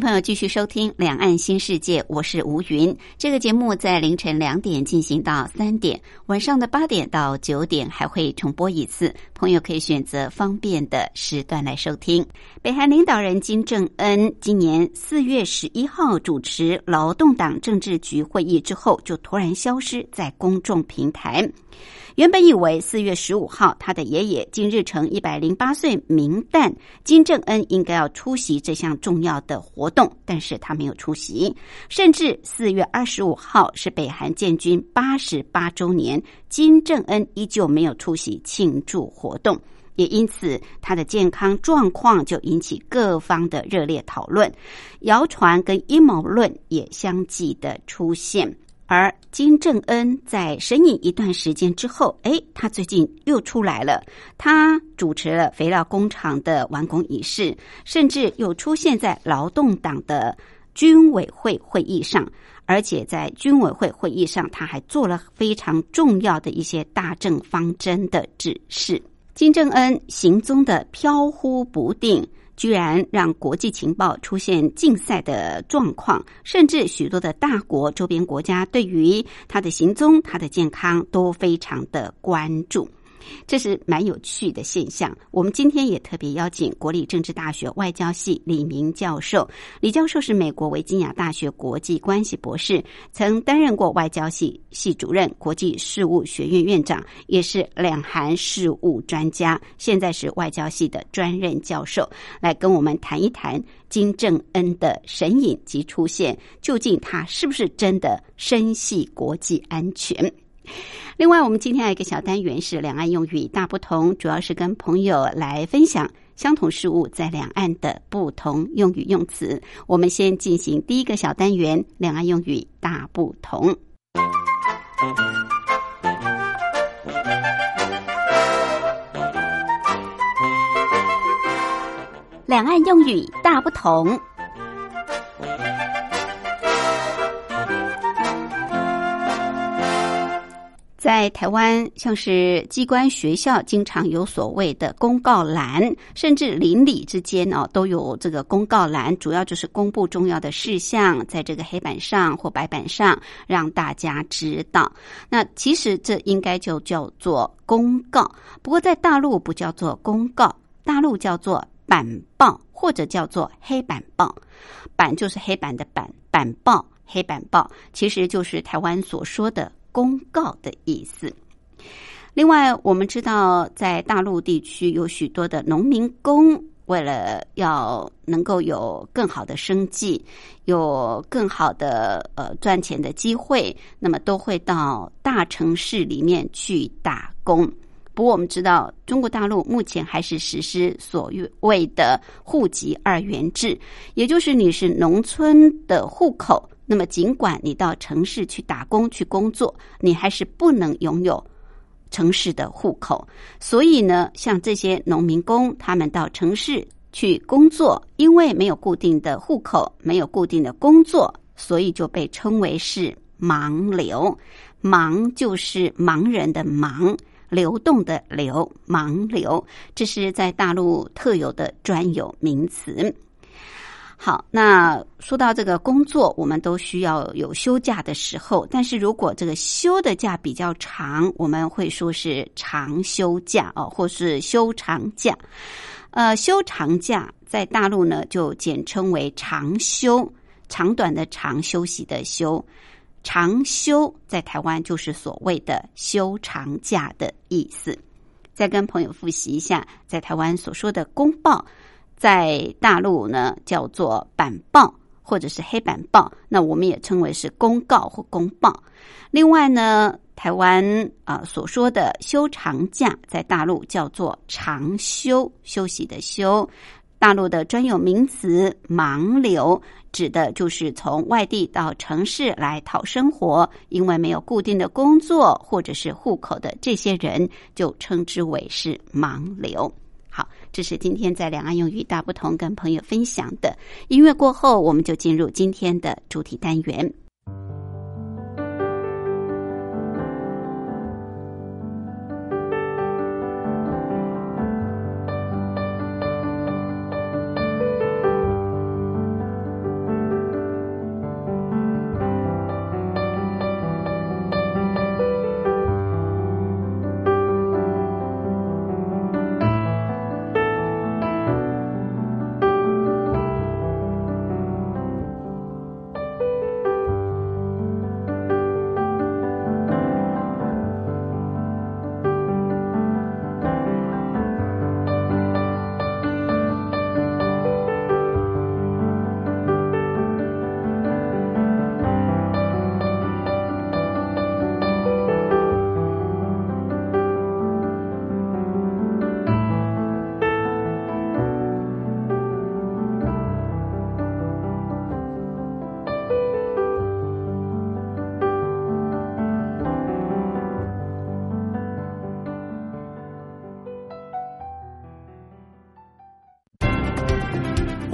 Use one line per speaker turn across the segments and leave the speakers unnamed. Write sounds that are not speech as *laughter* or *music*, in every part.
朋友继续收听《两岸新世界》，我是吴云。这个节目在凌晨两点进行到三点，晚上的八点到九点还会重播一次。朋友可以选择方便的时段来收听。北韩领导人金正恩今年四月十一号主持劳动党政治局会议之后，就突然消失在公众平台。原本以为四月十五号他的爷爷金日成一百零八岁冥诞，金正恩应该要出席这项重要的活动，但是他没有出席。甚至四月二十五号是北韩建军八十八周年，金正恩依旧没有出席庆祝活动，也因此他的健康状况就引起各方的热烈讨论，谣传跟阴谋论也相继的出现。而金正恩在神隐一段时间之后，哎，他最近又出来了。他主持了肥料工厂的完工仪式，甚至又出现在劳动党的军委会会议上，而且在军委会会议上，他还做了非常重要的一些大政方针的指示。金正恩行踪的飘忽不定。居然让国际情报出现竞赛的状况，甚至许多的大国周边国家对于他的行踪、他的健康都非常的关注。这是蛮有趣的现象。我们今天也特别邀请国立政治大学外交系李明教授。李教授是美国维吉亚大学国际关系博士，曾担任过外交系系主任、国际事务学院院长，也是两韩事务专家。现在是外交系的专任教授，来跟我们谈一谈金正恩的神隐及出现，究竟他是不是真的深系国际安全？*laughs* 另外，我们今天还有一个小单元是两岸用语大不同，主要是跟朋友来分享相同事物在两岸的不同用语用词。我们先进行第一个小单元：两岸用语大不同。两岸用语大不同。在台湾，像是机关、学校，经常有所谓的公告栏，甚至邻里之间哦，都有这个公告栏，主要就是公布重要的事项，在这个黑板上或白板上让大家知道。那其实这应该就叫做公告，不过在大陆不叫做公告，大陆叫做板报或者叫做黑板报。板就是黑板的板，板报、黑板报，其实就是台湾所说的。公告的意思。另外，我们知道，在大陆地区有许多的农民工，为了要能够有更好的生计，有更好的呃赚钱的机会，那么都会到大城市里面去打工。不过，我们知道，中国大陆目前还是实施所谓的户籍二元制，也就是你是农村的户口。那么，尽管你到城市去打工去工作，你还是不能拥有城市的户口。所以呢，像这些农民工，他们到城市去工作，因为没有固定的户口，没有固定的工作，所以就被称为是盲流。盲就是盲人的盲，流动的流，盲流，这是在大陆特有的专有名词。好，那说到这个工作，我们都需要有休假的时候。但是如果这个休的假比较长，我们会说是长休假哦，或是休长假。呃，休长假在大陆呢，就简称为长休，长短的长，休息的休。长休在台湾就是所谓的休长假的意思。再跟朋友复习一下，在台湾所说的公报。在大陆呢，叫做板报或者是黑板报，那我们也称为是公告或公报。另外呢，台湾啊所说的休长假，在大陆叫做长休，休息的休。大陆的专有名词“盲流”指的就是从外地到城市来讨生活，因为没有固定的工作或者是户口的这些人，就称之为是盲流。好，这是今天在两岸用语大不同跟朋友分享的。音乐过后，我们就进入今天的主题单元。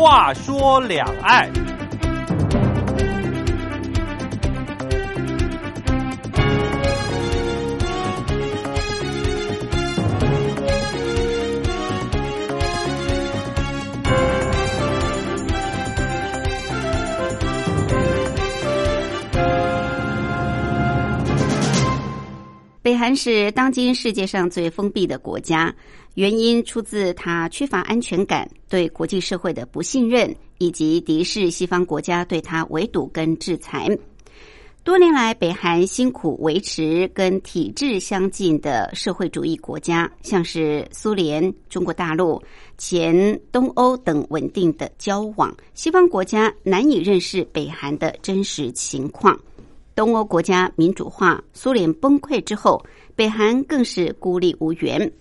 话说两岸。
韩是当今世界上最封闭的国家，原因出自它缺乏安全感、对国际社会的不信任，以及敌视西方国家对它围堵跟制裁。多年来，北韩辛苦维持跟体制相近的社会主义国家，像是苏联、中国大陆、前东欧等稳定的交往，西方国家难以认识北韩的真实情况。东欧国家民主化，苏联崩溃之后，北韩更是孤立无援。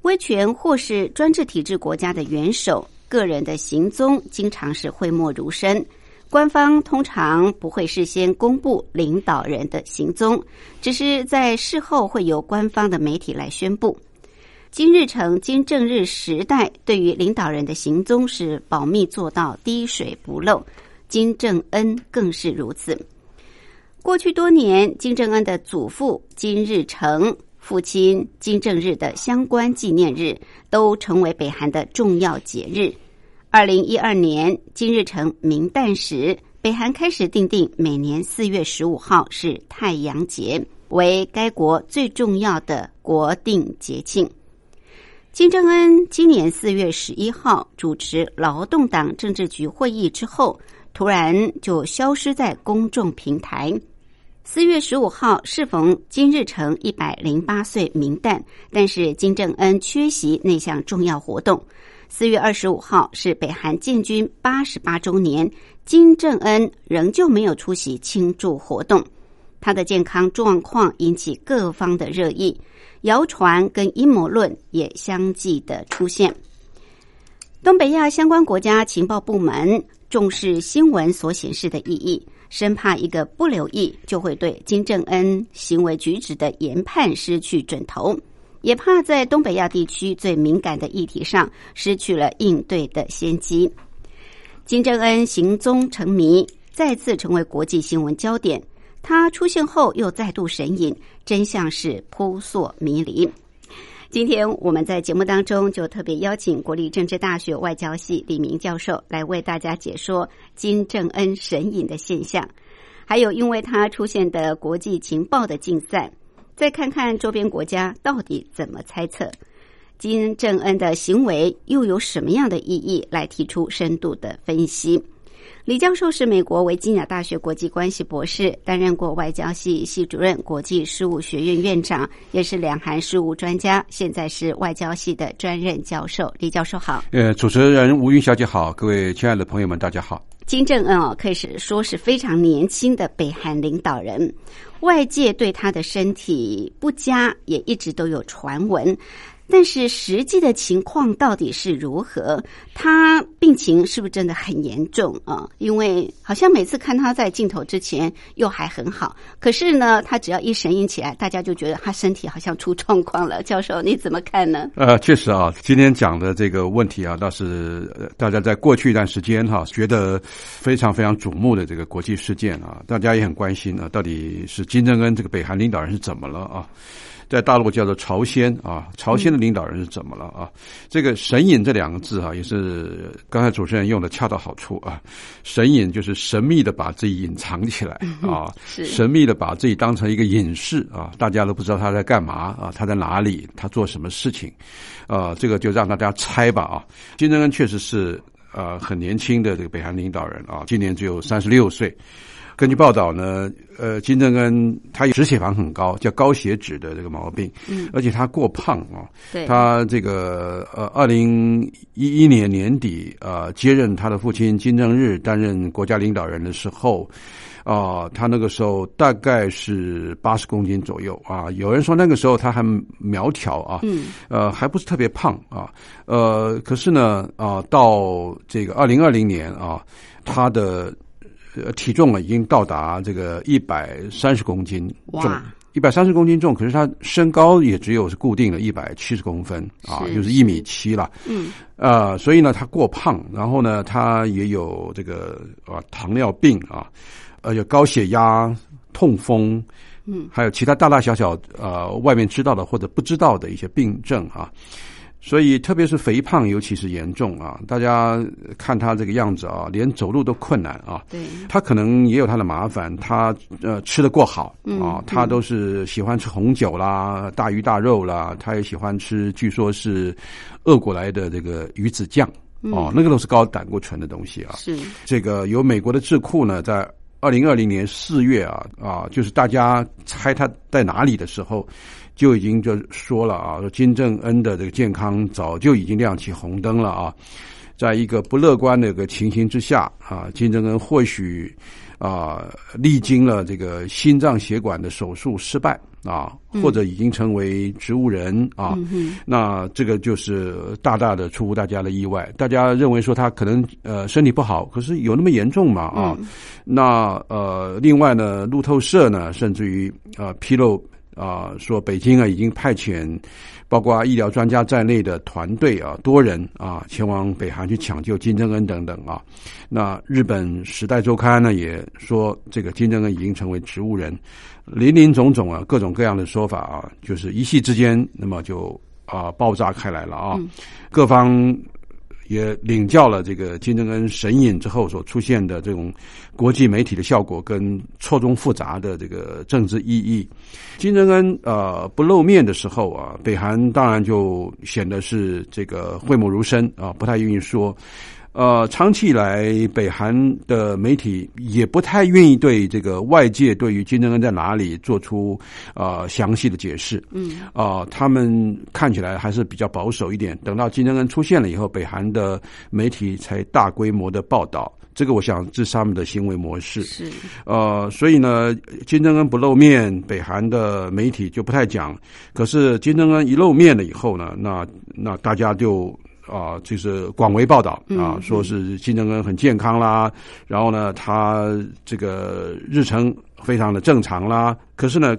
威权或是专制体制国家的元首，个人的行踪经常是讳莫如深。官方通常不会事先公布领导人的行踪，只是在事后会由官方的媒体来宣布。金日成、金正日时代对于领导人的行踪是保密做到滴水不漏，金正恩更是如此。过去多年，金正恩的祖父金日成、父亲金正日的相关纪念日都成为北韩的重要节日。二零一二年金日成明诞时，北韩开始定定每年四月十五号是太阳节，为该国最重要的国定节庆。金正恩今年四月十一号主持劳动党政治局会议之后，突然就消失在公众平台。四月十五号适逢金日成一百零八岁冥诞，但是金正恩缺席那项重要活动。四月二十五号是北韩建军八十八周年，金正恩仍旧没有出席庆祝活动。他的健康状况引起各方的热议，谣传跟阴谋论也相继的出现。东北亚相关国家情报部门重视新闻所显示的意义。生怕一个不留意，就会对金正恩行为举止的研判失去准头，也怕在东北亚地区最敏感的议题上失去了应对的先机。金正恩行踪成谜，再次成为国际新闻焦点。他出现后又再度神隐，真相是扑朔迷离。今天我们在节目当中就特别邀请国立政治大学外交系李明教授来为大家解说金正恩神隐的现象，还有因为他出现的国际情报的竞赛，再看看周边国家到底怎么猜测金正恩的行为又有什么样的意义，来提出深度的分析。李教授是美国维吉尼亚大学国际关系博士，担任过外交系系主任、国际事务学院院长，也是两韩事务专家，现在是外交系的专任教授。李教授好。
呃，主持人吴云小姐好，各位亲爱的朋友们，大家好。
金正恩哦，可以是说是非常年轻的北韩领导人，外界对他的身体不佳也一直都有传闻。但是实际的情况到底是如何？他病情是不是真的很严重啊？因为好像每次看他在镜头之前又还很好，可是呢，他只要一神隐起来，大家就觉得他身体好像出状况了。教授，你怎么看呢？
呃，确实啊，今天讲的这个问题啊，倒是大家在过去一段时间哈，觉得非常非常瞩目的这个国际事件啊，大家也很关心啊，到底是金正恩这个北韩领导人是怎么了啊？在大陆叫做朝鲜啊，朝鲜的领导人是怎么了啊？这个“神隐”这两个字啊，也是刚才主持人用的恰到好处啊。神隐就是神秘的把自己隐藏起来啊，神秘的把自己当成一个隐士啊，大家都不知道他在干嘛啊，他在哪里，他做什么事情啊？这个就让大家猜吧啊。金正恩确实是呃很年轻的这个北韩领导人啊，今年只有三十六岁。根据报道呢，呃，金正恩他脂血肪很高，叫高血脂的这个毛病，嗯，而且他过胖啊，
对，
他这个呃，二零一一年年底呃，接任他的父亲金正日担任国家领导人的时候，啊，他那个时候大概是八十公斤左右啊，有人说那个时候他还苗条啊，嗯，呃，还不是特别胖啊，呃，可是呢，啊，到这个二零二零年啊，他的。呃，体重啊已经到达这个一百三十公斤重，一百三十公斤重。可是他身高也只有是固定的一百七十公分啊，就是一米七了。嗯，呃，所以呢，他过胖，然后呢，他也有这个啊糖尿病啊，呃，有高血压、痛风，嗯，还有其他大大小小呃外面知道的或者不知道的一些病症啊。所以，特别是肥胖，尤其是严重啊！大家看他这个样子啊，连走路都困难啊。
对，
他可能也有他的麻烦。他呃吃的过好啊，他都是喜欢吃红酒啦、大鱼大肉啦，他也喜欢吃，据说是俄国来的这个鱼子酱哦，那个都是高胆固醇的东西啊。
是
这个由美国的智库呢，在二零二零年四月啊啊，就是大家猜他在哪里的时候。就已经就说了啊，说金正恩的这个健康早就已经亮起红灯了啊，在一个不乐观的一个情形之下啊，金正恩或许啊历经了这个心脏血管的手术失败啊，或者已经成为植物人啊，那这个就是大大的出乎大家的意外。大家认为说他可能呃身体不好，可是有那么严重吗？啊？那呃，另外呢，路透社呢，甚至于啊披露。啊，说北京啊已经派遣包括医疗专家在内的团队啊，多人啊前往北韩去抢救金正恩等等啊。那日本《时代周刊》呢也说，这个金正恩已经成为植物人，林林总总啊，各种各样的说法啊，就是一夕之间，那么就啊爆炸开来了啊，各方。也领教了这个金正恩神隐之后所出现的这种国际媒体的效果跟错综复杂的这个政治意义。金正恩呃不露面的时候啊，北韩当然就显得是这个讳莫如深啊，不太愿意说。呃，长期以来，北韩的媒体也不太愿意对这个外界对于金正恩在哪里做出呃详细的解释。嗯，啊，他们看起来还是比较保守一点。等到金正恩出现了以后，北韩的媒体才大规模的报道。这个，我想这是他们的行为模式。
是，
呃，所以呢，金正恩不露面，北韩的媒体就不太讲。可是金正恩一露面了以后呢，那那大家就。啊，就是广为报道啊，说是金正恩很健康啦，然后呢，他这个日程非常的正常啦。可是呢，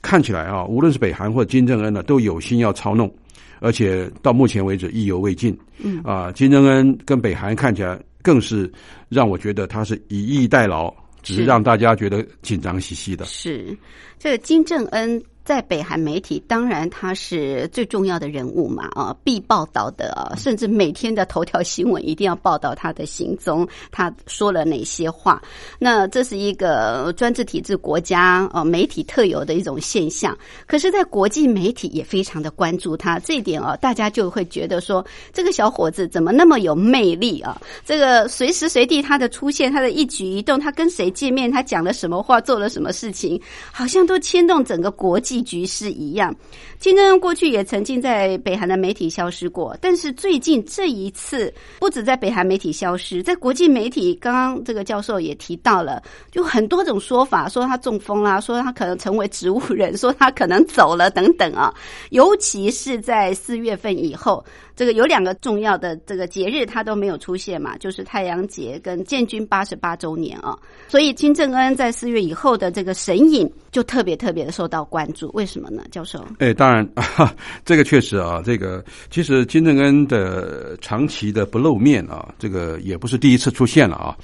看起来啊，无论是北韩或金正恩呢，都有心要操弄，而且到目前为止意犹未尽。嗯啊，金正恩跟北韩看起来更是让我觉得他是以逸待劳，只是让大家觉得紧张兮兮的。
是这个金正恩。在北韩媒体，当然他是最重要的人物嘛，啊，必报道的，甚至每天的头条新闻一定要报道他的行踪，他说了哪些话。那这是一个专制体制国家呃媒体特有的一种现象。可是，在国际媒体也非常的关注他这一点哦，大家就会觉得说，这个小伙子怎么那么有魅力啊？这个随时随地他的出现，他的一举一动，他跟谁见面，他讲了什么话，做了什么事情，好像都牵动整个国际。局势一样，金正恩过去也曾经在北韩的媒体消失过，但是最近这一次不止在北韩媒体消失，在国际媒体，刚刚这个教授也提到了，就很多种说法，说他中风啦，说他可能成为植物人，说他可能走了等等啊，尤其是在四月份以后。这个有两个重要的这个节日，他都没有出现嘛，就是太阳节跟建军八十八周年啊。所以金正恩在四月以后的这个神隐就特别特别的受到关注。为什么呢，教授？
哎，当然，*laughs* 这个确实啊，这个其实金正恩的长期的不露面啊，这个也不是第一次出现了啊。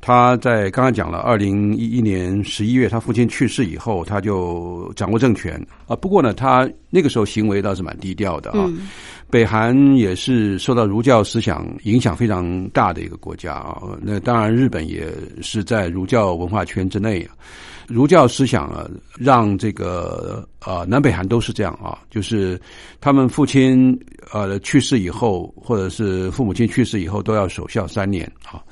他在刚刚讲了，二零一一年十一月，他父亲去世以后，他就掌握政权啊。不过呢，他那个时候行为倒是蛮低调的啊。北韩也是受到儒教思想影响非常大的一个国家啊。那当然，日本也是在儒教文化圈之内啊。儒教思想啊，让这个呃南北韩都是这样啊，就是他们父亲呃去世以后，或者是父母亲去世以后，都要守孝三年啊。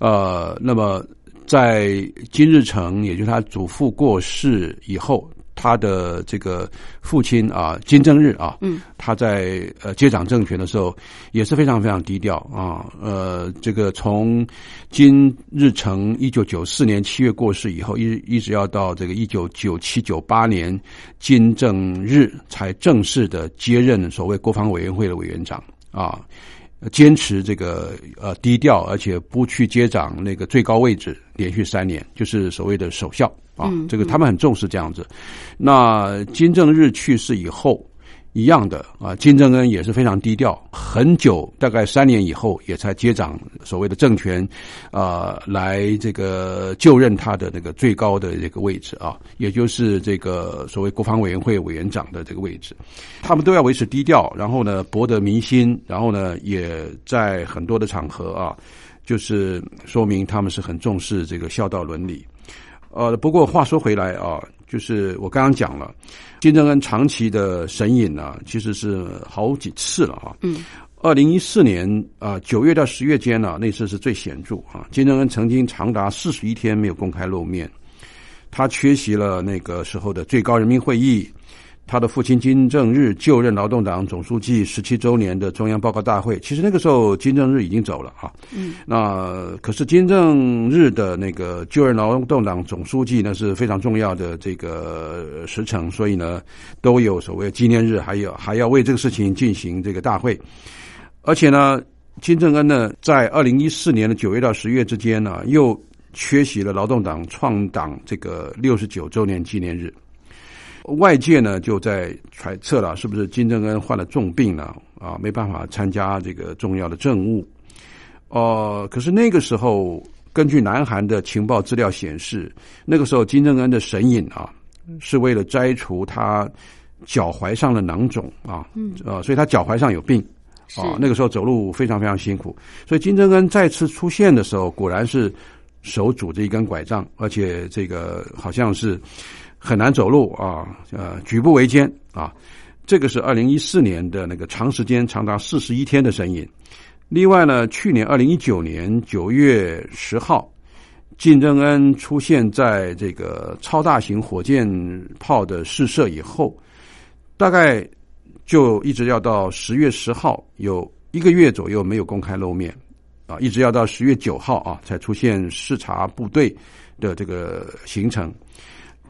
呃，那么在金日成，也就是他祖父过世以后，他的这个父亲啊，金正日啊，嗯，他在呃接掌政权的时候也是非常非常低调啊。呃，这个从金日成一九九四年七月过世以后，一一直要到这个一九九七九八年金正日才正式的接任所谓国防委员会的委员长啊。坚持这个呃低调，而且不去接掌那个最高位置，连续三年，就是所谓的守孝啊。这个他们很重视这样子。那金正日去世以后。一样的啊，金正恩也是非常低调，很久，大概三年以后，也才接掌所谓的政权，啊，来这个就任他的那个最高的这个位置啊，也就是这个所谓国防委员会委员长的这个位置，他们都要维持低调，然后呢博得民心，然后呢也在很多的场合啊，就是说明他们是很重视这个孝道伦理。呃，不过话说回来啊，就是我刚刚讲了。金正恩长期的神隐呢，其实是好几次了啊。嗯，二零一四年啊九月到十月间呢，那次是最显著啊。金正恩曾经长达四十一天没有公开露面，他缺席了那个时候的最高人民会议。他的父亲金正日就任劳动党总书记十七周年的中央报告大会，其实那个时候金正日已经走了啊。嗯，那可是金正日的那个就任劳动党总书记呢是非常重要的这个时辰，所以呢都有所谓纪念日，还有还要为这个事情进行这个大会。而且呢，金正恩呢在二零一四年的九月到十月之间呢，又缺席了劳动党创党这个六十九周年纪念日。外界呢就在揣测了，是不是金正恩患了重病了？啊，没办法参加这个重要的政务。哦，可是那个时候，根据南韩的情报资料显示，那个时候金正恩的神隐啊，是为了摘除他脚踝上的囊肿啊，啊，所以他脚踝上有病啊。那个时候走路非常非常辛苦，所以金正恩再次出现的时候，果然是手拄着一根拐杖，而且这个好像是。很难走路啊，呃，举步维艰啊。这个是二零一四年的那个长时间长达四十一天的身影。另外呢，去年二零一九年九月十号，金正恩出现在这个超大型火箭炮的试射以后，大概就一直要到十月十号，有一个月左右没有公开露面啊，一直要到十月九号啊才出现视察部队的这个行程。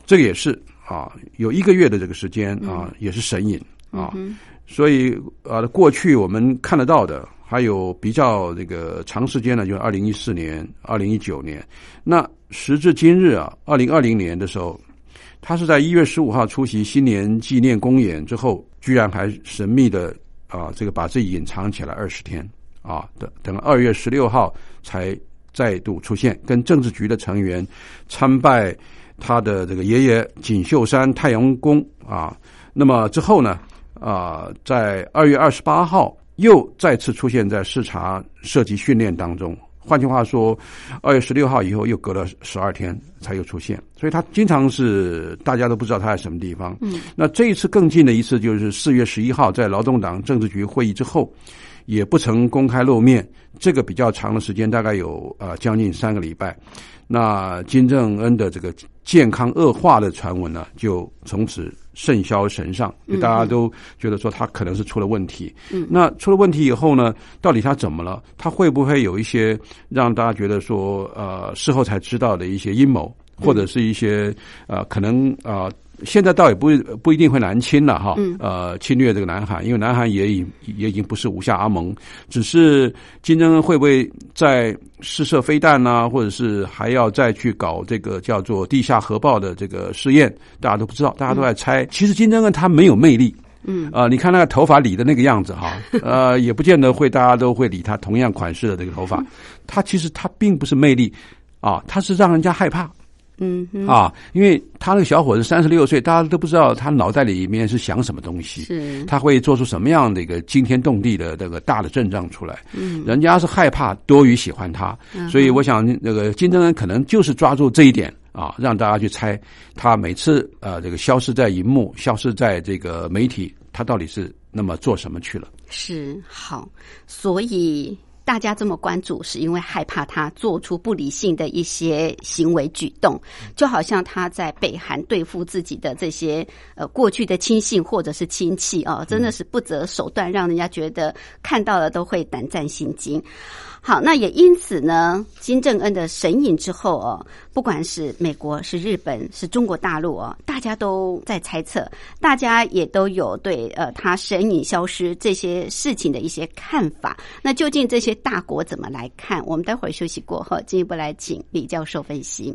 这个也是啊，有一个月的这个时间啊，也是神隐啊，所以啊，过去我们看得到的，还有比较这个长时间呢，就是二零一四年、二零一九年。那时至今日啊，二零二零年的时候，他是在一月十五号出席新年纪念公演之后，居然还神秘的啊，这个把自己隐藏起来二十天啊，等等二月十六号才再度出现，跟政治局的成员参拜。他的这个爷爷锦绣山太阳宫啊。那么之后呢，啊，在二月二十八号又再次出现在视察射击训练当中。换句话说，二月十六号以后又隔了十二天才又出现，所以他经常是大家都不知道他在什么地方。
嗯，
那这一次更近的一次就是四月十一号在劳动党政治局会议之后，也不曾公开露面。这个比较长的时间，大概有呃将近三个礼拜。那金正恩的这个健康恶化的传闻呢，就从此甚嚣尘上，就大家都觉得说他可能是出了问题。
嗯，
那出了问题以后呢，到底他怎么了？他会不会有一些让大家觉得说呃事后才知道的一些阴谋，或者是一些呃可能啊？现在倒也不不一定会南侵了哈，呃，侵略这个南海，因为南海也已也已经不是无下阿蒙，只是金正恩会不会在试射飞弹呢，或者是还要再去搞这个叫做地下核爆的这个试验，大家都不知道，大家都在猜。其实金正恩他没有魅力，
嗯，
啊，你看那个头发理的那个样子哈，*laughs* 呃，也不见得会大家都会理他同样款式的这个头发，他其实他并不是魅力啊，他是让人家害怕。
嗯
啊，因为他那个小伙子三十六岁，大家都不知道他脑袋里面是想什么东西，
是
他会做出什么样的一个惊天动地的这个大的阵仗出来。
嗯，
人家是害怕多于喜欢他，所以我想那个金正恩可能就是抓住这一点啊，让大家去猜他每次呃这个消失在荧幕、消失在这个媒体，他到底是那么做什么去了？
是好，所以。大家这么关注，是因为害怕他做出不理性的一些行为举动，就好像他在北韩对付自己的这些呃过去的亲信或者是亲戚哦，真的是不择手段，让人家觉得看到了都会胆战心惊。好，那也因此呢，金正恩的神隐之后哦，不管是美国、是日本、是中国大陆哦，大家都在猜测，大家也都有对呃他神隐消失这些事情的一些看法。那究竟这些大国怎么来看？我们待会儿休息过后，进一步来请李教授分析。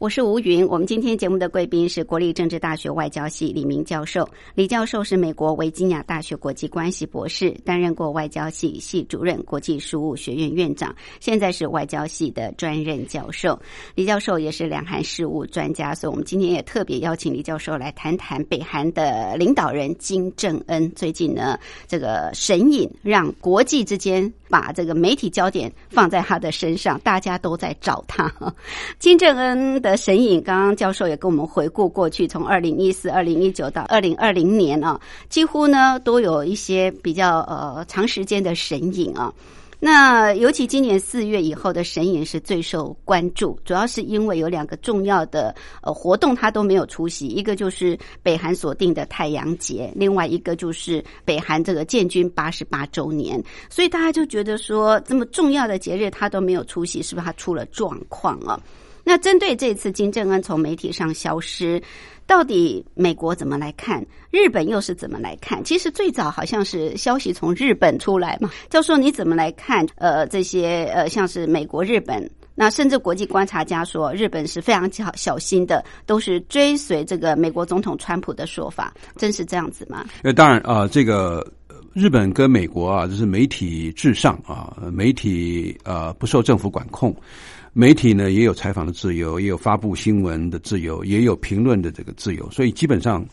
我是吴云，我们今天节目的贵宾是国立政治大学外交系李明教授。李教授是美国维吉尼亚大学国际关系博士，担任过外交系系主任、国际事务学院院长，现在是外交系的专任教授。李教授也是两韩事务专家，所以我们今天也特别邀请李教授来谈谈北韩的领导人金正恩最近呢这个神隐，让国际之间把这个媒体焦点放在他的身上，大家都在找他。*laughs* 金正恩的神隐，刚刚教授也跟我们回顾过去，从二零一四、二零一九到二零二零年啊，几乎呢都有一些比较呃长时间的神隐啊。那尤其今年四月以后的神隐是最受关注，主要是因为有两个重要的呃活动他都没有出席，一个就是北韩所定的太阳节，另外一个就是北韩这个建军八十八周年，所以大家就觉得说这么重要的节日他都没有出席，是不是他出了状况啊？那针对这次金正恩从媒体上消失，到底美国怎么来看？日本又是怎么来看？其实最早好像是消息从日本出来嘛。教授你怎么来看？呃，这些呃，像是美国、日本，那甚至国际观察家说，日本是非常小小心的，都是追随这个美国总统川普的说法，真是这样子吗？
呃，当然啊、这个日本跟美国啊，就是媒体至上啊，媒体呃不受政府管控，媒体呢也有采访的自由，也有发布新闻的自由，也有评论的这个自由，所以基本上。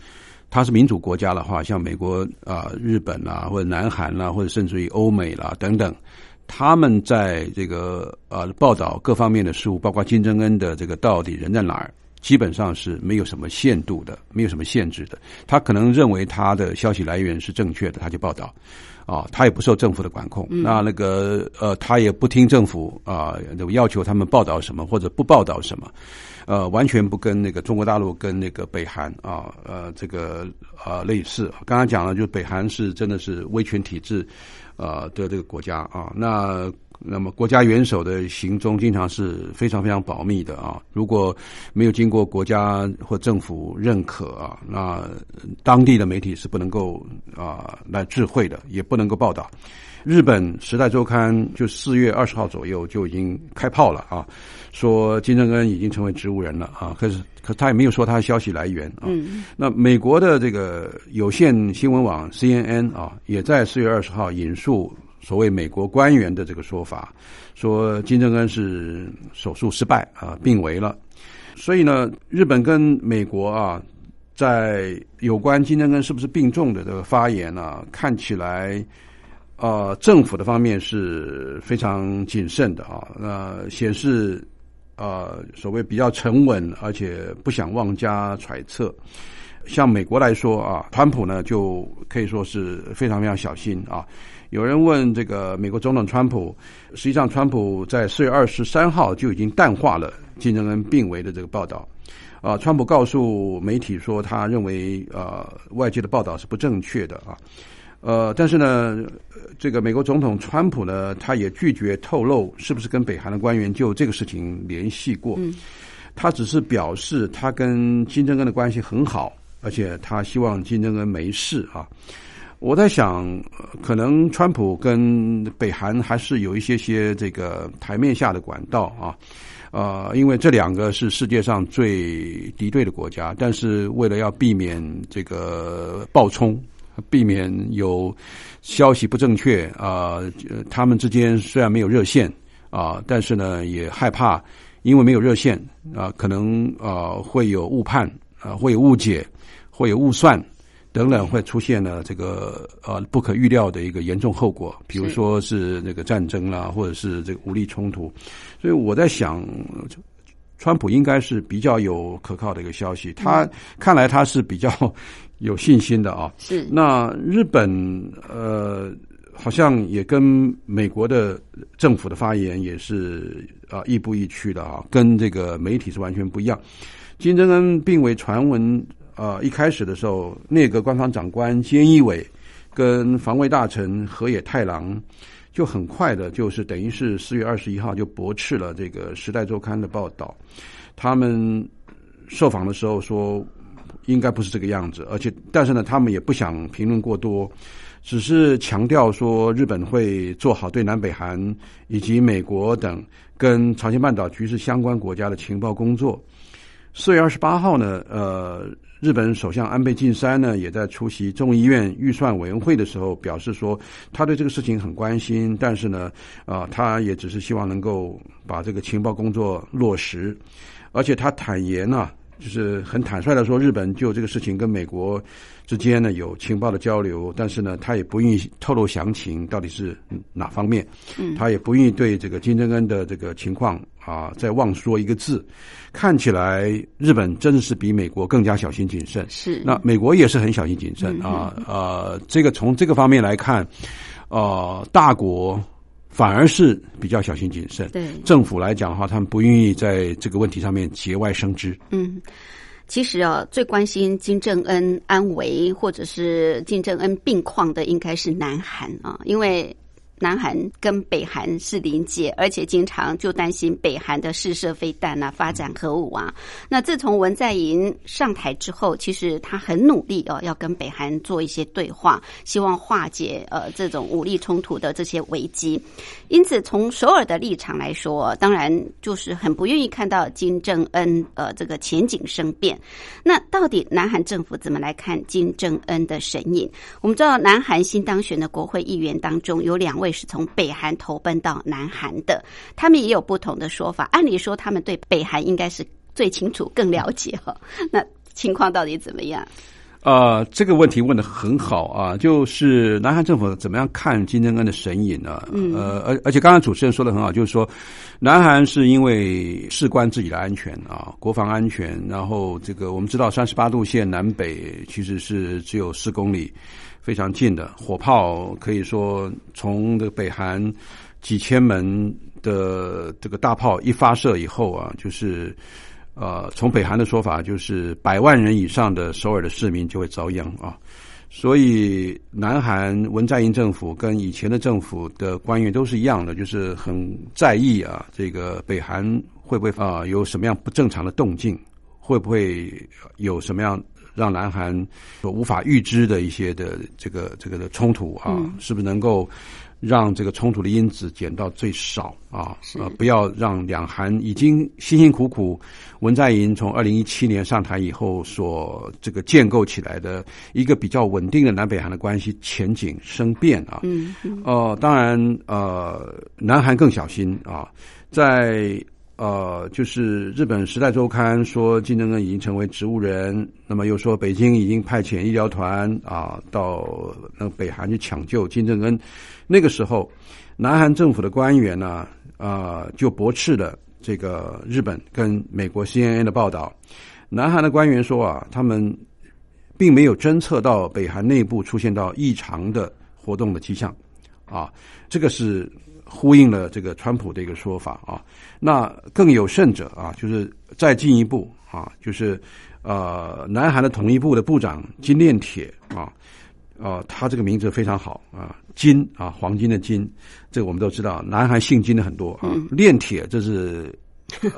它是民主国家的话，像美国啊、日本啦，或者南韩啦，或者甚至于欧美啦等等，他们在这个呃报道各方面的事物，包括金正恩的这个到底人在哪儿，基本上是没有什么限度的，没有什么限制的。他可能认为他的消息来源是正确的，他就报道。啊，他也不受政府的管控。那那个呃，他也不听政府啊、要求他们报道什么或者不报道什么，呃，完全不跟那个中国大陆跟那个北韩啊呃这个呃类似。刚刚讲了，就是北韩是真的是威权体制呃的这个国家啊，那。那么国家元首的行踪经常是非常非常保密的啊，如果没有经过国家或政府认可啊，那当地的媒体是不能够啊来智慧的，也不能够报道。日本《时代周刊》就四月二十号左右就已经开炮了啊，说金正恩已经成为植物人了啊，可是可他也没有说他的消息来源啊。
嗯
那美国的这个有线新闻网 CNN 啊，也在四月二十号引述所谓美国官员的这个说法，说金正恩是手术失败啊，病危了。所以呢，日本跟美国啊，在有关金正恩是不是病重的这个发言啊，看起来。呃，政府的方面是非常谨慎的啊，那显示呃所谓比较沉稳，而且不想妄加揣测。像美国来说啊，川普呢就可以说是非常非常小心啊。有人问这个美国总统川普，实际上川普在四月二十三号就已经淡化了金正恩病危的这个报道。啊，川普告诉媒体说，他认为呃外界的报道是不正确的啊。呃，但是呢，这个美国总统川普呢，他也拒绝透露是不是跟北韩的官员就这个事情联系过。
嗯，
他只是表示他跟金正恩的关系很好，而且他希望金正恩没事啊。我在想，可能川普跟北韩还是有一些些这个台面下的管道啊。呃，因为这两个是世界上最敌对的国家，但是为了要避免这个爆冲，避免有消息不正确啊、呃，他们之间虽然没有热线啊、但是呢也害怕，因为没有热线啊、可能啊、会有误判啊、会有误解，会有误算。等等会出现了这个呃不可预料的一个严重后果，比如说是那个战争啦，或者是这个武力冲突。所以我在想，川普应该是比较有可靠的一个消息，他看来他是比较有信心的啊。
是
那日本呃，好像也跟美国的政府的发言也是啊亦步亦趋的啊，跟这个媒体是完全不一样。金正恩并未传闻，呃，一开始的时候，内阁官方长官菅义伟跟防卫大臣河野太郎就很快的，就是等于是四月二十一号就驳斥了这个《时代周刊》的报道。他们受访的时候说，应该不是这个样子，而且但是呢，他们也不想评论过多，只是强调说日本会做好对南北韩以及美国等跟朝鲜半岛局势相关国家的情报工作。四月二十八号呢，呃，日本首相安倍晋三呢也在出席众议院预算委员会的时候表示说，他对这个事情很关心，但是呢，啊、他也只是希望能够把这个情报工作落实，而且他坦言呢、就是很坦率的说，日本就这个事情跟美国之间呢有情报的交流，但是呢，他也不愿意透露详情，到底是哪方面。嗯，他也不愿意对这个金正恩的这个情况啊在妄说一个字。看起来日本真的是比美国更加小心谨慎。
是
那美国也是很小心谨慎啊，呃，这个从这个方面来看，呃，大国反而是比较小心谨慎。
对
政府来讲的话，他们不愿意在这个问题上面节外生枝。
嗯，其实啊，最关心金正恩安危或者是金正恩病况的，应该是南韩啊，因为。南韩跟北韩是邻界，而且经常就担心北韩的试射飞弹啊、发展核武啊。那自从文在寅上台之后，其实他很努力哦，要跟北韩做一些对话，希望化解呃这种武力冲突的这些危机。因此，从首尔的立场来说，当然就是很不愿意看到金正恩呃这个前景生变。那到底南韩政府怎么来看金正恩的神隐？我们知道，南韩新当选的国会议员当中有两位是从北韩投奔到南韩的，他们也有不同的说法。按理说，他们对北韩应该是最清楚、更了解哈。那情况到底怎么样？
呃，这个问题问的很好啊，就是南韩政府怎么样看金正恩的神隐呢？嗯，呃，而而且刚刚主持人说的很好，就是说，南韩是因为事关自己的安全啊，国防安全，然后这个我们知道三十八度线南北其实是只有四公里，非常近的，火炮可以说从这个北韩几千门的这个大炮一发射以后啊，就是。呃，从北韩的说法，就是百万人以上的首尔的市民就会遭殃啊。所以，南韩文在寅政府跟以前的政府的官员都是一样的，就是很在意啊，这个北韩会不会啊、有什么样不正常的动静，会不会有什么样让南韩所无法预知的一些的这个这个的冲突啊，是不是能够让这个冲突的因子减到最少啊？呃，不要让两韩已经辛辛苦苦文在寅从二零一七年上台以后所这个建构起来的一个比较稳定的南北韩的关系前景生变啊。
嗯嗯
呃，当然，呃，南韩更小心啊，在呃，就是日本《时代周刊》说金正恩已经成为植物人，那么又说北京已经派遣医疗团啊到那个北韩去抢救金正恩。那个时候，南韩政府的官员呢，啊、就驳斥了这个日本跟美国 CNN 的报道。南韩的官员说啊，他们并没有侦测到北韩内部出现到异常的活动的迹象，啊，这个是呼应了这个川普的一个说法啊。那更有甚者啊，就是再进一步啊，就是呃，南韩的统一部的部长金炼铁啊，啊，他这个名字非常好啊，金啊，黄金的金，这个我们都知道，南韩姓金的很多啊，炼铁这是。呃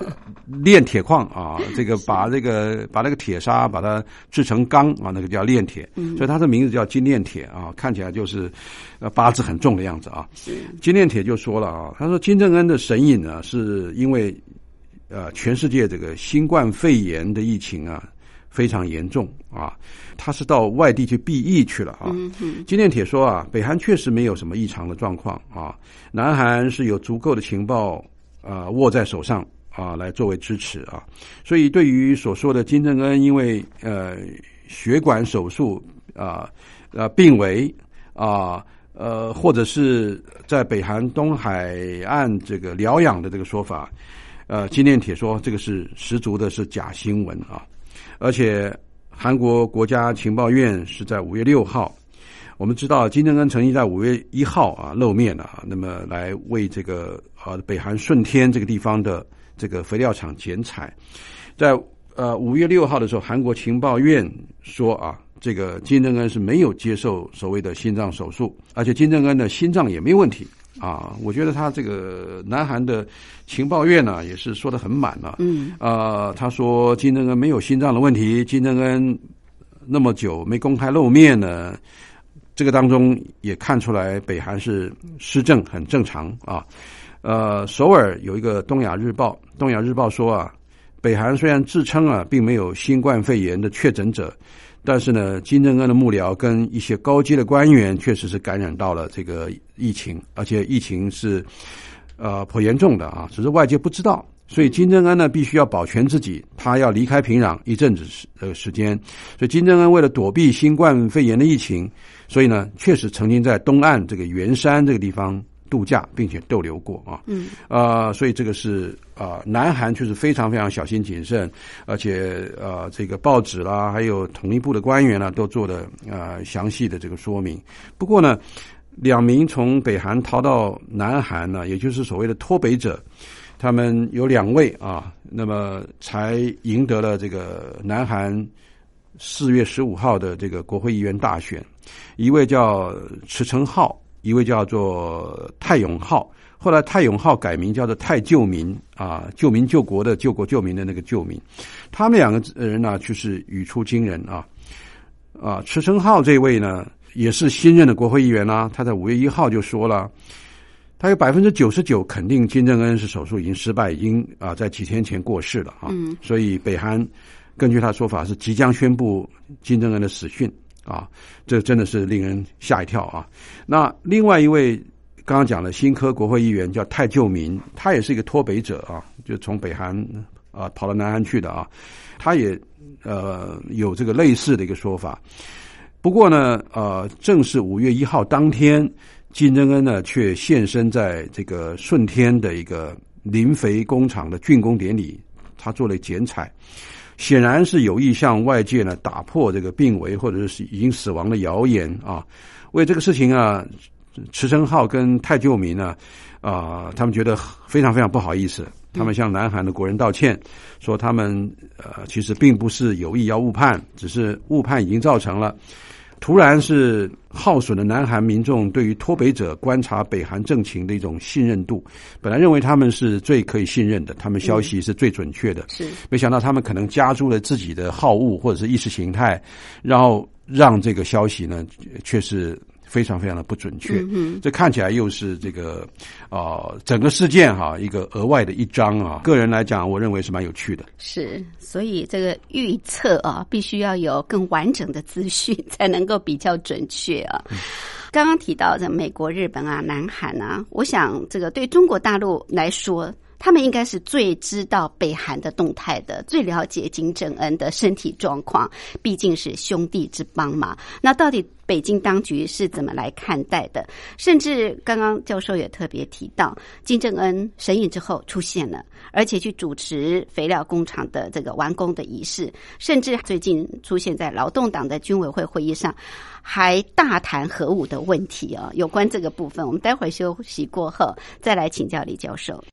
炼铁矿啊，这个把这个把那个铁砂把它制成钢啊，那个叫炼铁，所以它的名字叫金炼铁啊，看起来就是呃八字很重的样子啊。金炼铁就说了啊，他说金正恩的神隐呢，是因为呃全世界这个新冠肺炎的疫情啊非常严重啊，他是到外地去避疫去了啊。金炼铁说啊，北韩确实没有什么异常的状况啊，南韩是有足够的情报啊、握在手上。啊，来作为支持啊，所以对于所说的金正恩因为呃血管手术啊呃病危啊呃或者是在北韩东海岸这个疗养的这个说法，呃，金链铁说这个是十足的是假新闻啊，而且韩国国家情报院是在五月六号，我们知道金正恩曾经在五月一号啊露面了、啊，那么来为这个啊北韩顺天这个地方的这个肥料厂剪彩，在呃五月六号的时候，韩国情报院说啊。这个金正恩是没有接受所谓的心脏手术，而且金正恩的心脏也没问题啊。我觉得他这个南韩的情报院呢，也是说的很满了。
嗯，
呃，他说金正恩没有心脏的问题，金正恩那么久没公开露面呢，这个当中也看出来北韩是施政很正常啊。呃，首尔有一个《东亚日报》，《东亚日报》说啊，北韩虽然自称啊，并没有新冠肺炎的确诊者。但是呢，金正恩的幕僚跟一些高阶的官员确实是感染到了这个疫情，而且疫情是呃颇严重的啊，只是外界不知道。所以金正恩呢，必须要保全自己，他要离开平壤一阵子时呃时间。所以金正恩为了躲避新冠肺炎的疫情，所以呢，确实曾经在东岸这个圆山这个地方。度假，并且逗留过啊，
嗯，
呃，所以这个是啊，南韩确实非常非常小心谨慎，而且呃，这个报纸啦，还有统一部的官员呢，都做了呃详细的这个说明。不过呢，两名从北韩逃到南韩呢，也就是所谓的脱北者，他们有两位啊，那么才赢得了这个南韩四月十五号的这个国会议员大选，一位叫池成浩。一位叫做泰永浩，后来泰永浩改名叫做泰救民啊，救民救国的救国救民的那个救民，他们两个人呢，就是语出惊人啊啊！池成浩这位呢，也是新任的国会议员啦，他在五月一号就说了，他有百分之九十九肯定金正恩是手术已经失败，已经啊在几天前过世了啊，所以北韩根据他说法是即将宣布金正恩的死讯。啊，这真的是令人吓一跳啊！那另外一位刚刚讲的新科国会议员叫泰救民，他也是一个脱北者啊，就从北韩啊跑到南韩去的啊，他也呃有这个类似的一个说法。不过呢，呃，正是五月一号当天，金正恩呢却现身在这个顺天的一个磷肥工厂的竣工典礼，他做了剪彩。显然是有意向外界呢打破这个病危或者是已经死亡的谣言啊！为这个事情啊，池成浩跟泰救民呢啊，他们觉得非常非常不好意思，他们向南韩的国人道歉，说他们呃其实并不是有意要误判，只是误判已经造成了。突然是耗损了南韩民众对于脱北者观察北韩政情的一种信任度。本来认为他们是最可以信任的，他们消息是最准确的。
是，
没想到他们可能加注了自己的好恶或者是意识形态，然后让这个消息呢却是。非常非常的不准确，嗯这看起来又是这个啊，整个事件哈一个额外的一章啊。个人来讲，我认为是蛮有趣的。
是，所以这个预测啊，必须要有更完整的资讯，*laughs* 才能够比较准确啊。刚刚提到的美国、日本啊、南韩啊，我想这个对中国大陆来说。他们应该是最知道北韩的动态的，最了解金正恩的身体状况，毕竟是兄弟之邦嘛。那到底北京当局是怎么来看待的？甚至刚刚教授也特别提到，金正恩神隐之后出现了，而且去主持肥料工厂的这个完工的仪式，甚至最近出现在劳动党的军委会会议上，还大谈核武的问题啊。有关这个部分，我们待会儿休息过后再来请教李教授。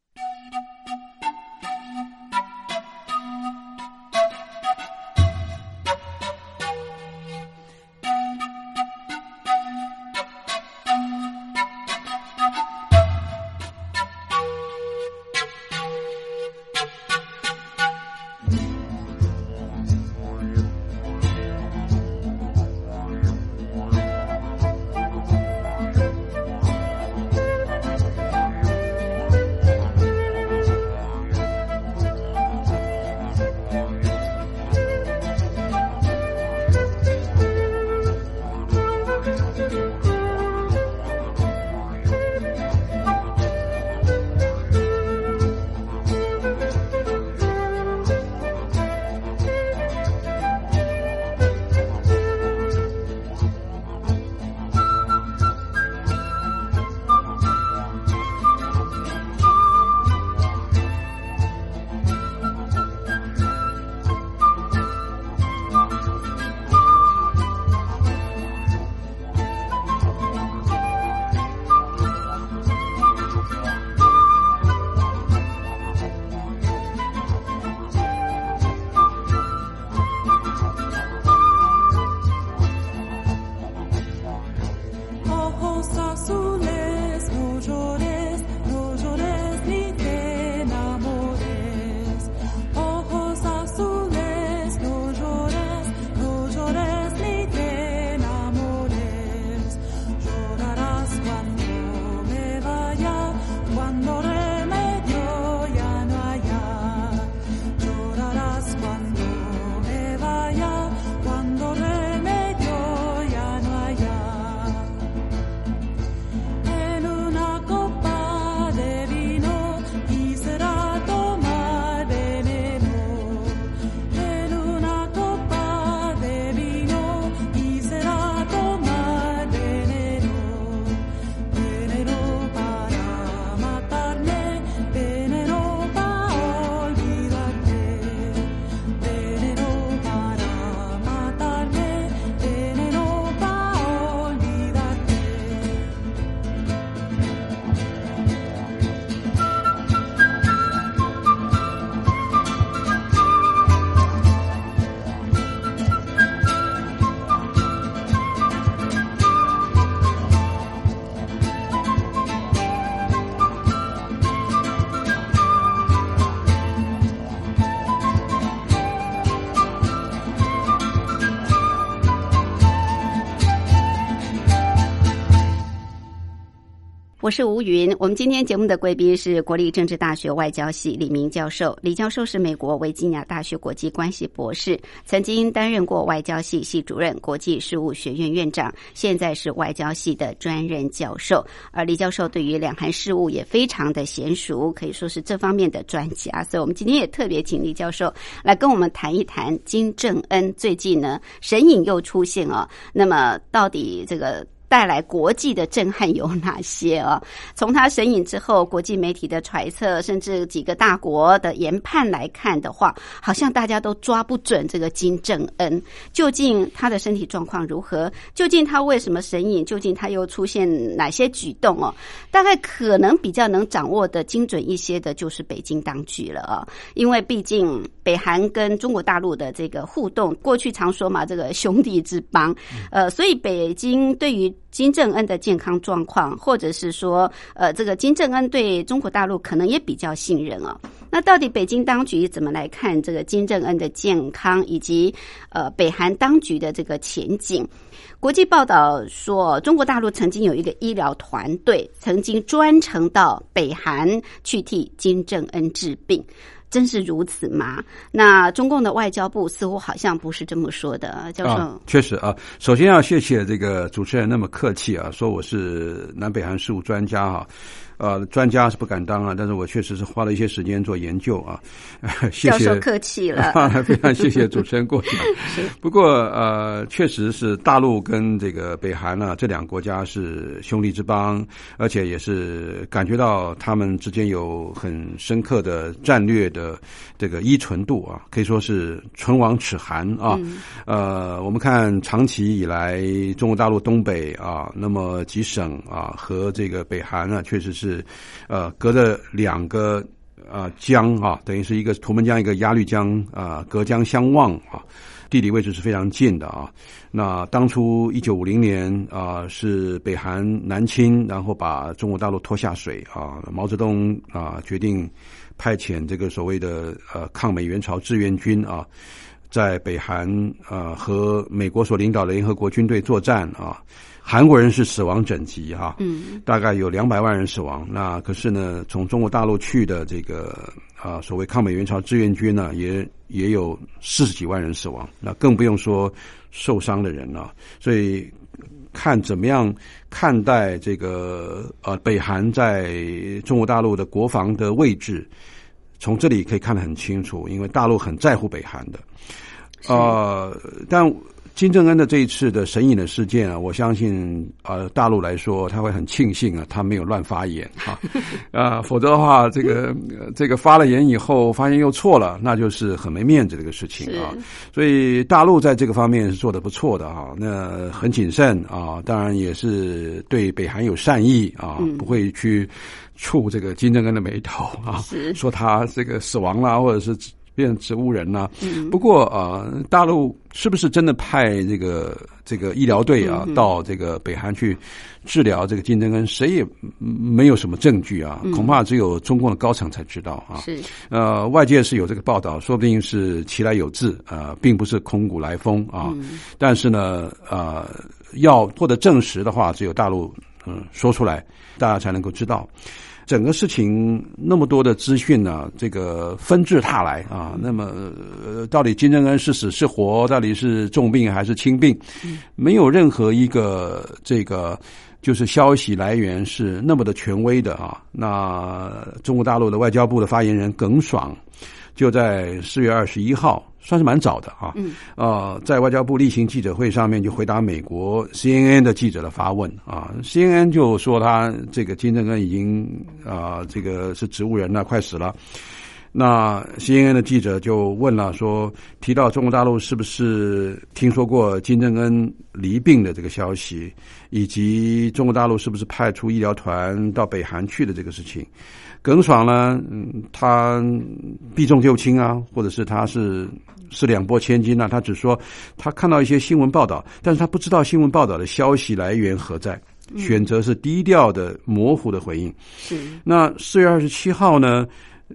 我是吴云。我们今天节目的贵宾是国立政治大学外交系李明教授。李教授是美国维吉尼亚大学国际关系博士，曾经担任过外交系系主任、国际事务学院院长，现在是外交系的专任教授。而李教授对于两韩事务也非常的娴熟，可以说是这方面的专家。所以，我们今天也特别请李教授来跟我们谈一谈金正恩最近呢神隐又出现啊。那么，到底这个？带来国际的震撼有哪些啊？*laughs* 从他神隐之后，国际媒体的揣测，甚至几个大国的研判来看的话，好像大家都抓不准这个金正恩究竟他的身体状况如何，究竟他为什么神隐，究竟他又出现哪些举动哦？大概可能比较能掌握的精准一些的，就是北京当局了啊，因为毕竟北韩跟中国大陆的这个互动，过去常说嘛，这个兄弟之邦，呃，所以北京对于金正恩的健康状况，或者是说，呃，这个金正恩对中国大陆可能也比较信任哦。那到底北京当局怎么来看这个金正恩的健康，以及呃北韩当局的这个前景？国际报道说，中国大陆曾经有一个医疗团队，曾经专程到北韩去替金正恩治病。真是如此吗？那中共的外交部似乎好像不是这么说的，教授。
确实啊。首先要谢谢这个主持人那么客气啊，说我是南北韩事务专家哈。呃，专家是不敢当啊，但是我确实是花了一些时间做研究啊。*laughs* 谢谢，
教授客气了，*laughs*
非常谢谢主持人过奖。*laughs* 不过呃，确实是大陆跟这个北韩呢这两个国家是兄弟之邦，而且也是感觉到他们之间有很深刻的战略的这个依存度啊，可以说是唇亡齿寒啊。呃，我们看长期以来中国大陆东北啊，那么几省啊和这个北韩啊，确实是。是，呃，隔着两个啊江啊，等于是一个图们江，一个鸭绿江啊，隔江相望啊，地理位置是非常近的啊。那当初一九五零年啊，是北韩南侵，然后把中国大陆拖下水啊。毛泽东啊，决定派遣这个所谓的呃抗美援朝志愿军啊，在北韩啊和美国所领导的联合国军队作战啊。韩国人是死亡整级哈，嗯，大概有两百万人死亡。那可是呢，从中国大陆去的这个啊，所谓抗美援朝志愿军呢，也也有四十几万人死亡。那更不用说受伤的人了。所以看怎么样看待这个呃，北韩在中国大陆的国防的位置，从这里可以看得很清楚，因为大陆很在乎北韩的，呃，但。金正恩的这一次的神隐的事件啊，我相信呃大陆来说他会很庆幸啊，他没有乱发言啊，*laughs* 啊，否则的话，这个这个发了言以后发现又错了，那就是很没面子的一个事情啊。所以大陆在这个方面是做的不错的啊，那很谨慎啊，当然也是对北韩有善意啊，不会去触这个金正恩的眉头啊，说他这个死亡啦或者是。变成植物人呢？不过啊，大陆是不是真的派这个这个医疗队啊到这个北韩去治疗这个金正恩？谁也没有什么证据啊，恐怕只有中共的高层才知道啊。
是
呃，外界是有这个报道，说不定是其来有自啊，并不是空谷来风啊。但是呢，啊，要获得证实的话，只有大陆嗯说出来，大家才能够知道。整个事情那么多的资讯呢，这个纷至沓来啊。那么，到底金正恩是死是活？到底是重病还是轻病？没有任何一个这个就是消息来源是那么的权威的啊。那中国大陆的外交部的发言人耿爽就在四月二十一号。算是蛮早的啊，嗯，呃，在外交部例行记者会上面就回答美国 CNN 的记者的发问啊，CNN 就说他这个金正恩已经啊，这个是植物人了，快死了。那 CNN 的记者就问了，说提到中国大陆是不是听说过金正恩离病的这个消息，以及中国大陆是不是派出医疗团到北韩去的这个事情？耿爽呢，嗯，他避重就轻啊，或者是他是。是两拨千金呢？他只说他看到一些新闻报道，但是他不知道新闻报道的消息来源何在，选择是低调的、模糊的回应。
是
那四月二十七号呢？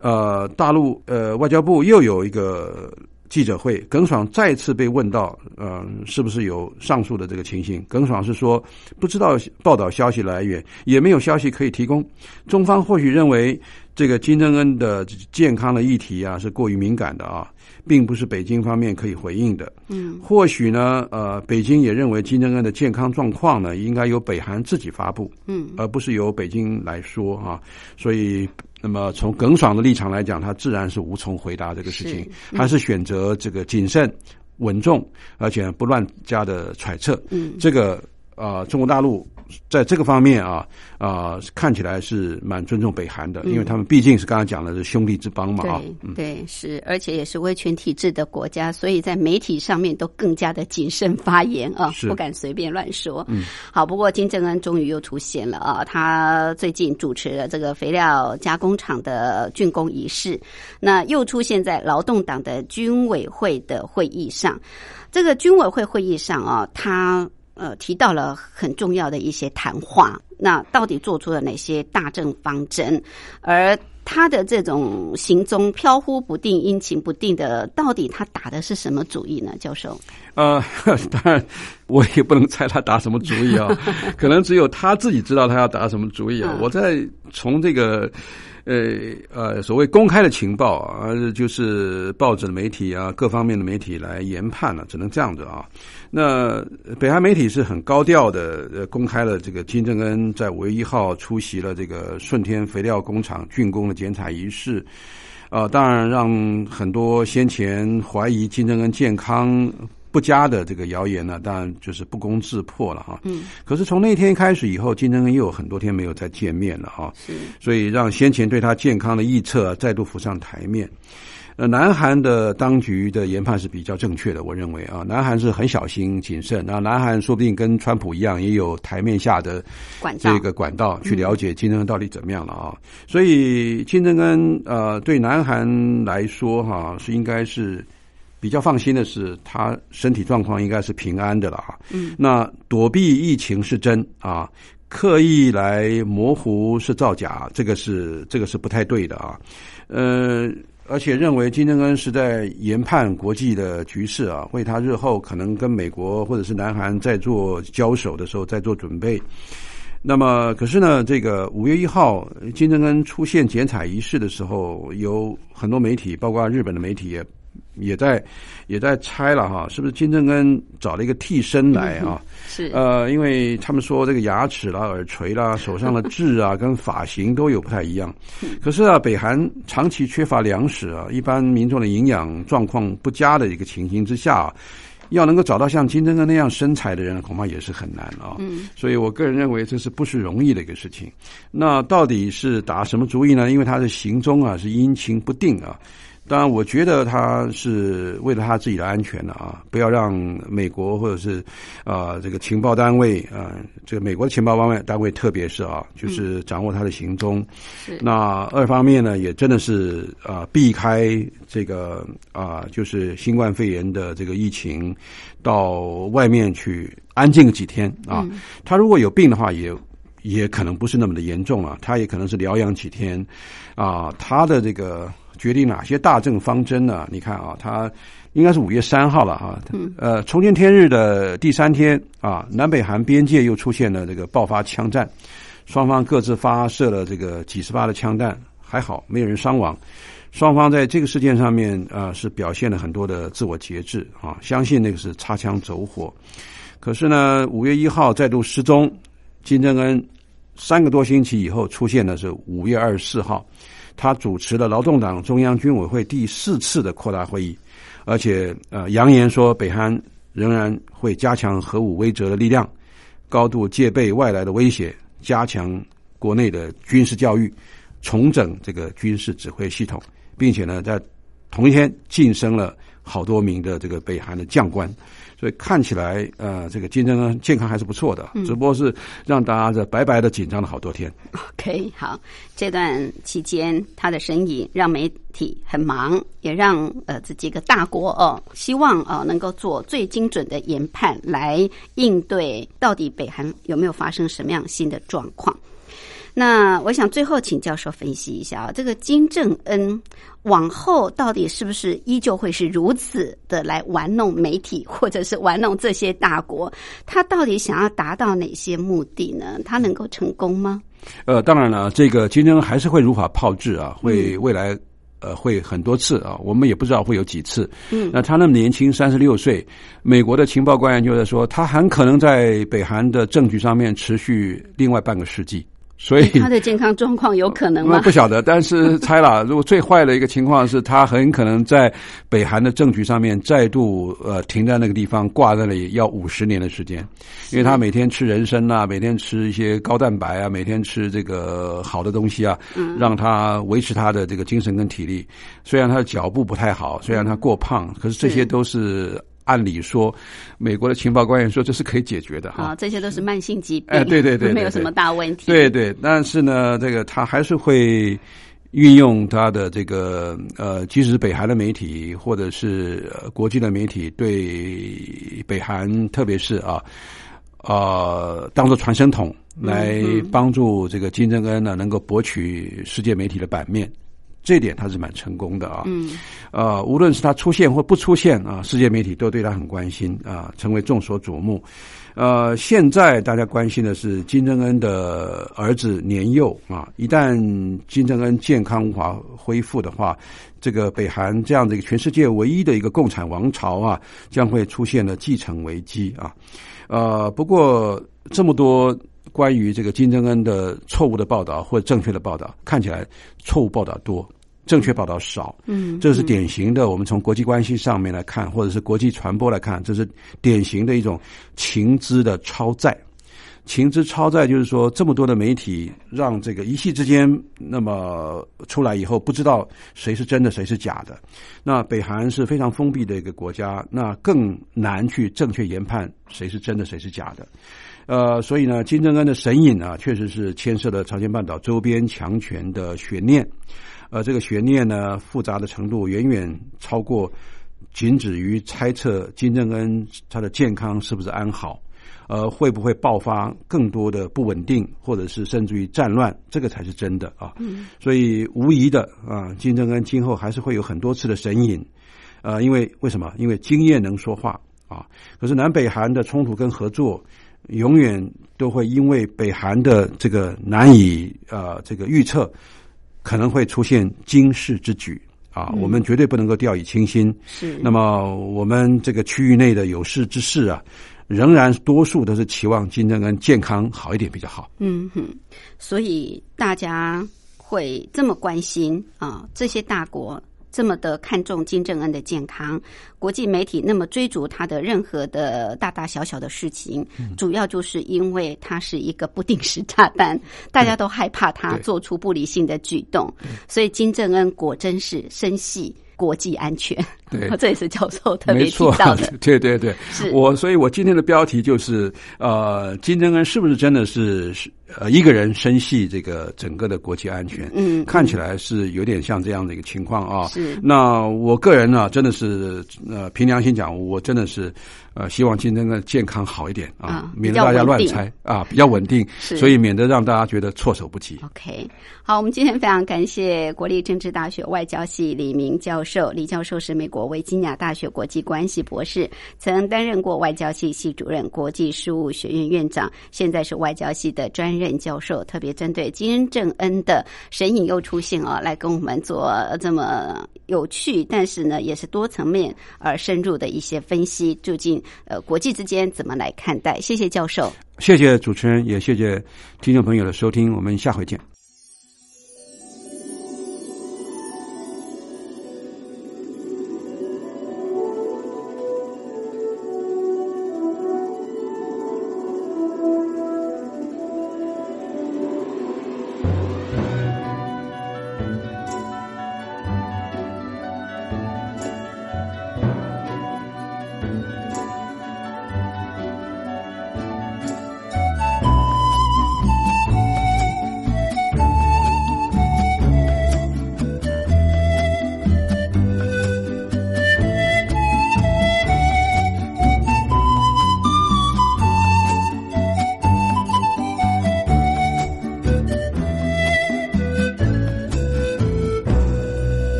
呃，大陆呃外交部又有一个记者会，耿爽再次被问到，呃，是不是有上述的这个情形？耿爽是说不知道报道消息来源，也没有消息可以提供。中方或许认为这个金正恩的健康的议题啊是过于敏感的啊，并不是北京方面可以回应的。
嗯，
或许呢，呃，北京也认为金正恩的健康状况呢，应该由北韩自己发布，
嗯，
而不是由北京来说啊。所以，那么从耿爽的立场来讲，他自然是无从回答这个事情，
是
还是选择这个谨慎、稳重，而且不乱加的揣测。
嗯，
这个啊、中国大陆在这个方面啊啊、看起来是蛮尊重北韩的，因为他们毕竟是刚刚讲的是兄弟之邦嘛啊。
对对是，而且也是威权体制的国家，所以在媒体上面都更加的谨慎发言啊，不敢随便乱说。嗯，好，不过金正恩终于又出现了啊，他最近主持了这个肥料加工厂的竣工仪式，那又出现在劳动党的军委会的会议上。这个军委会会议上啊，他呃提到了很重要的一些谈话，那到底做出了哪些大政方针？而他的这种行踪飘忽不定、阴晴不定的，到底他打的是什么主意呢？教授，
呃，*laughs* 当然我也不能猜他打什么主意啊，可能只有他自己知道他要打什么主意啊。
嗯
我在从这个。呃呃，所谓公开的情报啊，就是报纸的媒体啊，各方面的媒体来研判了、只能这样子啊。那北韩媒体是很高调的，呃，公开了这个金正恩在五月一号出席了这个顺天肥料工厂竣工的剪彩仪式，啊，当然让很多先前怀疑金正恩健康不佳的这个谣言呢，当然就是不攻自破了哈。
嗯，
可是从那天开始以后，金正恩又有很多天没有再见面了哈。
是
所以让先前对他健康的臆测啊再度浮上台面。呃，南韩的当局的研判是比较正确的，我认为啊，南韩是很小心谨慎。那南韩说不定跟川普一样，也有台面下的
管
这个管道去了解金正恩到底怎么样了啊。所以金正恩呃，对南韩来说哈、是应该是比较放心的是，他身体状况应该是平安的了啊。
嗯，
那躲避疫情是真啊，刻意来模糊是造假，这个是这个是不太对的啊。呃，而且认为金正恩是在研判国际的局势啊，为他日后可能跟美国或者是南韩在做交手的时候在做准备。那么，可是呢，这个五月一号金正恩出现剪彩仪式的时候，有很多媒体，包括日本的媒体也也在也在猜了哈，是不是金正恩找了一个替身来啊？*laughs*
是
呃，因为他们说这个牙齿啦、耳垂啦、*laughs* 手上的痣啊，跟发型都有不太一样。可是啊，北韩长期缺乏粮食啊，一般民众的营养状况不佳的一个情形之下、啊，要能够找到像金正恩那样身材的人，恐怕也是很难啊。
嗯，
所以我个人认为这是不是容易的一个事情。那到底是打什么主意呢？因为他的行踪啊是阴晴不定啊。当然，我觉得他是为了他自己的安全的啊，不要让美国或者是啊、这个情报单位啊、这个美国的情报单位单位，特别是啊，就是掌握他的行踪。
是
那二方面呢，也真的是啊、避开这个啊、就是新冠肺炎的这个疫情，到外面去安静几天啊。他如果有病的话，也也可能不是那么的严重啊，他也可能是疗养几天啊。他的这个决定哪些大政方针呢？你看啊，他应该是五月三号了哈。呃，重见天日的第三天啊，南北韩边界又出现了这个爆发枪战，双方各自发射了这个几十发的枪弹，还好没有人伤亡。双方在这个事件上面啊、呃是表现了很多的自我节制啊，相信那个是擦枪走火。可是呢，五月一号再度失踪，金正恩三个多星期以后出现的是五月二十四号，他主持了劳动党中央军委会第四次的扩大会议，而且呃扬言说北韩仍然会加强核武威慑的力量，高度戒备外来的威胁，加强国内的军事教育，重整这个军事指挥系统，并且呢，在同一天晋升了好多名的这个北韩的将官，所以看起来呃，这个金正恩健康还是不错的，只不过是让大家这白白的紧张了好多天。
OK，好，这段期间他的身影让媒体很忙，也让呃这几个大国哦，希望呃能够做最精准的研判来应对到底北韩有没有发生什么样新的状况。那我想最后请教授分析一下啊，这个金正恩往后到底是不是依旧会是如此的来玩弄媒体，或者是玩弄这些大国？他到底想要达到哪些目的呢？他能够成功吗？
呃，当然了，这个金正恩还是会如法炮制啊，会未来。呃，会很多次啊，我们也不知道会有几次。
嗯，
那他那么年轻，三十六岁，美国的情报官员就在说，他很可能在北韩的政局上面持续另外半个世纪。所以 *laughs*
他的健康状况有可能吗？
不晓得，但是猜了。如果最坏的一个情况是他很可能在北韩的政局上面再度呃停在那个地方挂在那里要五十年的时间，因为他每天吃人参啊，每天吃一些高蛋白啊，每天吃这个好的东西啊，让他维持他的这个精神跟体力。虽然他的脚步不太好，虽然他过胖，可是这些都是。按理说，美国的情报官员说这是可以解决的哈，
这些都是慢性疾病，
哎，对对对，*laughs*
没有什么大问题。
对对，但是呢，这个他还是会运用他的这个呃，即使是北韩的媒体或者是国际的媒体，对北韩，特别是啊啊，当做传声筒来帮助这个金正恩呢，能够博取世界媒体的版面。这点他是蛮成功的啊，
嗯，
呃，无论是他出现或不出现啊，世界媒体都对他很关心啊，成为众所瞩目。呃，现在大家关心的是金正恩的儿子年幼啊，一旦金正恩健康无法恢复的话，这个北韩这样的一个全世界唯一的一个共产王朝啊，将会出现了继承危机啊。呃，不过这么多。关于这个金正恩的错误的报道或正确的报道，看起来错误报道多，正确报道少。
嗯，
这是典型的。我们从国际关系上面来看，或者是国际传播来看，这是典型的一种情资的超载。情资超载就是说，这么多的媒体让这个一夕之间，那么出来以后，不知道谁是真的，谁是假的。那北韩是非常封闭的一个国家，那更难去正确研判谁是真的，谁是假的。呃，所以呢，金正恩的神隐啊，确实是牵涉了朝鲜半岛周边强权的悬念。呃，这个悬念呢，复杂的程度远远超过仅止于猜测金正恩他的健康是不是安好，呃，会不会爆发更多的不稳定，或者是甚至于战乱，这个才是真的啊。
嗯。
所以无疑的啊，金正恩今后还是会有很多次的神隐。呃，因为为什么？因为经验能说话啊。可是南北韩的冲突跟合作。永远都会因为北韩的这个难以呃这个预测，可能会出现惊世之举啊！我们绝对不能够掉以轻心。
是。
那么我们这个区域内的有识之士啊，仍然多数都是期望金正恩健康好一点比较好。
嗯哼，所以大家会这么关心啊，这些大国。这么的看重金正恩的健康，国际媒体那么追逐他的任何的大大小小的事情，主要就是因为他是一个不定时炸弹，大家都害怕他做出不理性的举动，所以金正恩果真是生系国际安全。
对，*laughs*
这也是教授特别提到的。*laughs*
对对对，
是
我，所以我今天的标题就是呃，金正恩是不是真的是是。呃，一个人深系这个整个的国际安全，
嗯，
看起来是有点像这样的一个情况啊。
是。
那我个人呢，真的是呃，凭良心讲，我真的是呃，希望金正恩健康好一点啊，免得大家乱猜啊，比较稳定，所以免得让大家觉得措手不及。
OK，好，我们今天非常感谢国立政治大学外交系李明教授，李教授是美国维吉尼亚大学国际关系博士，曾担任过外交系系主任、国际事务学院院长，现在是外交系的专任。任教授特别针对金正恩的神隐又出现啊，来跟我们做这么有趣，但是呢也是多层面而深入的一些分析。究竟呃国际之间怎么来看待？谢谢教授，
谢谢主持人，也谢谢听众朋友的收听，我们下回见。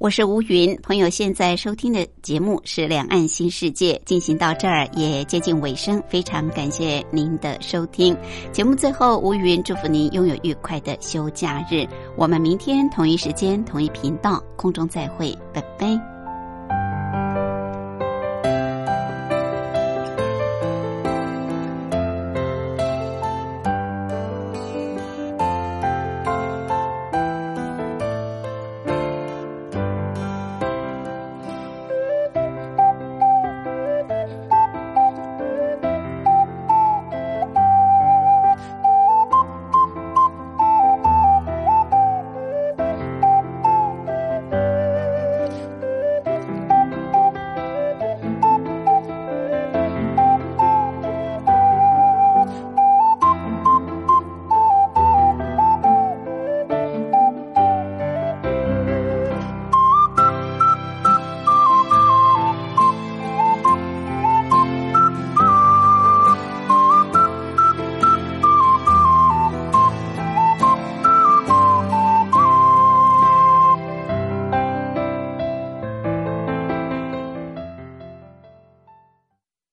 我是吴云，朋友现在收听的节目是《两岸新世界》，进行到这儿也接近尾声，非常感谢您的收听。节目最后，吴云祝福您拥有愉快的休假日。我们明天同一时间、同一频道空中再会，拜拜。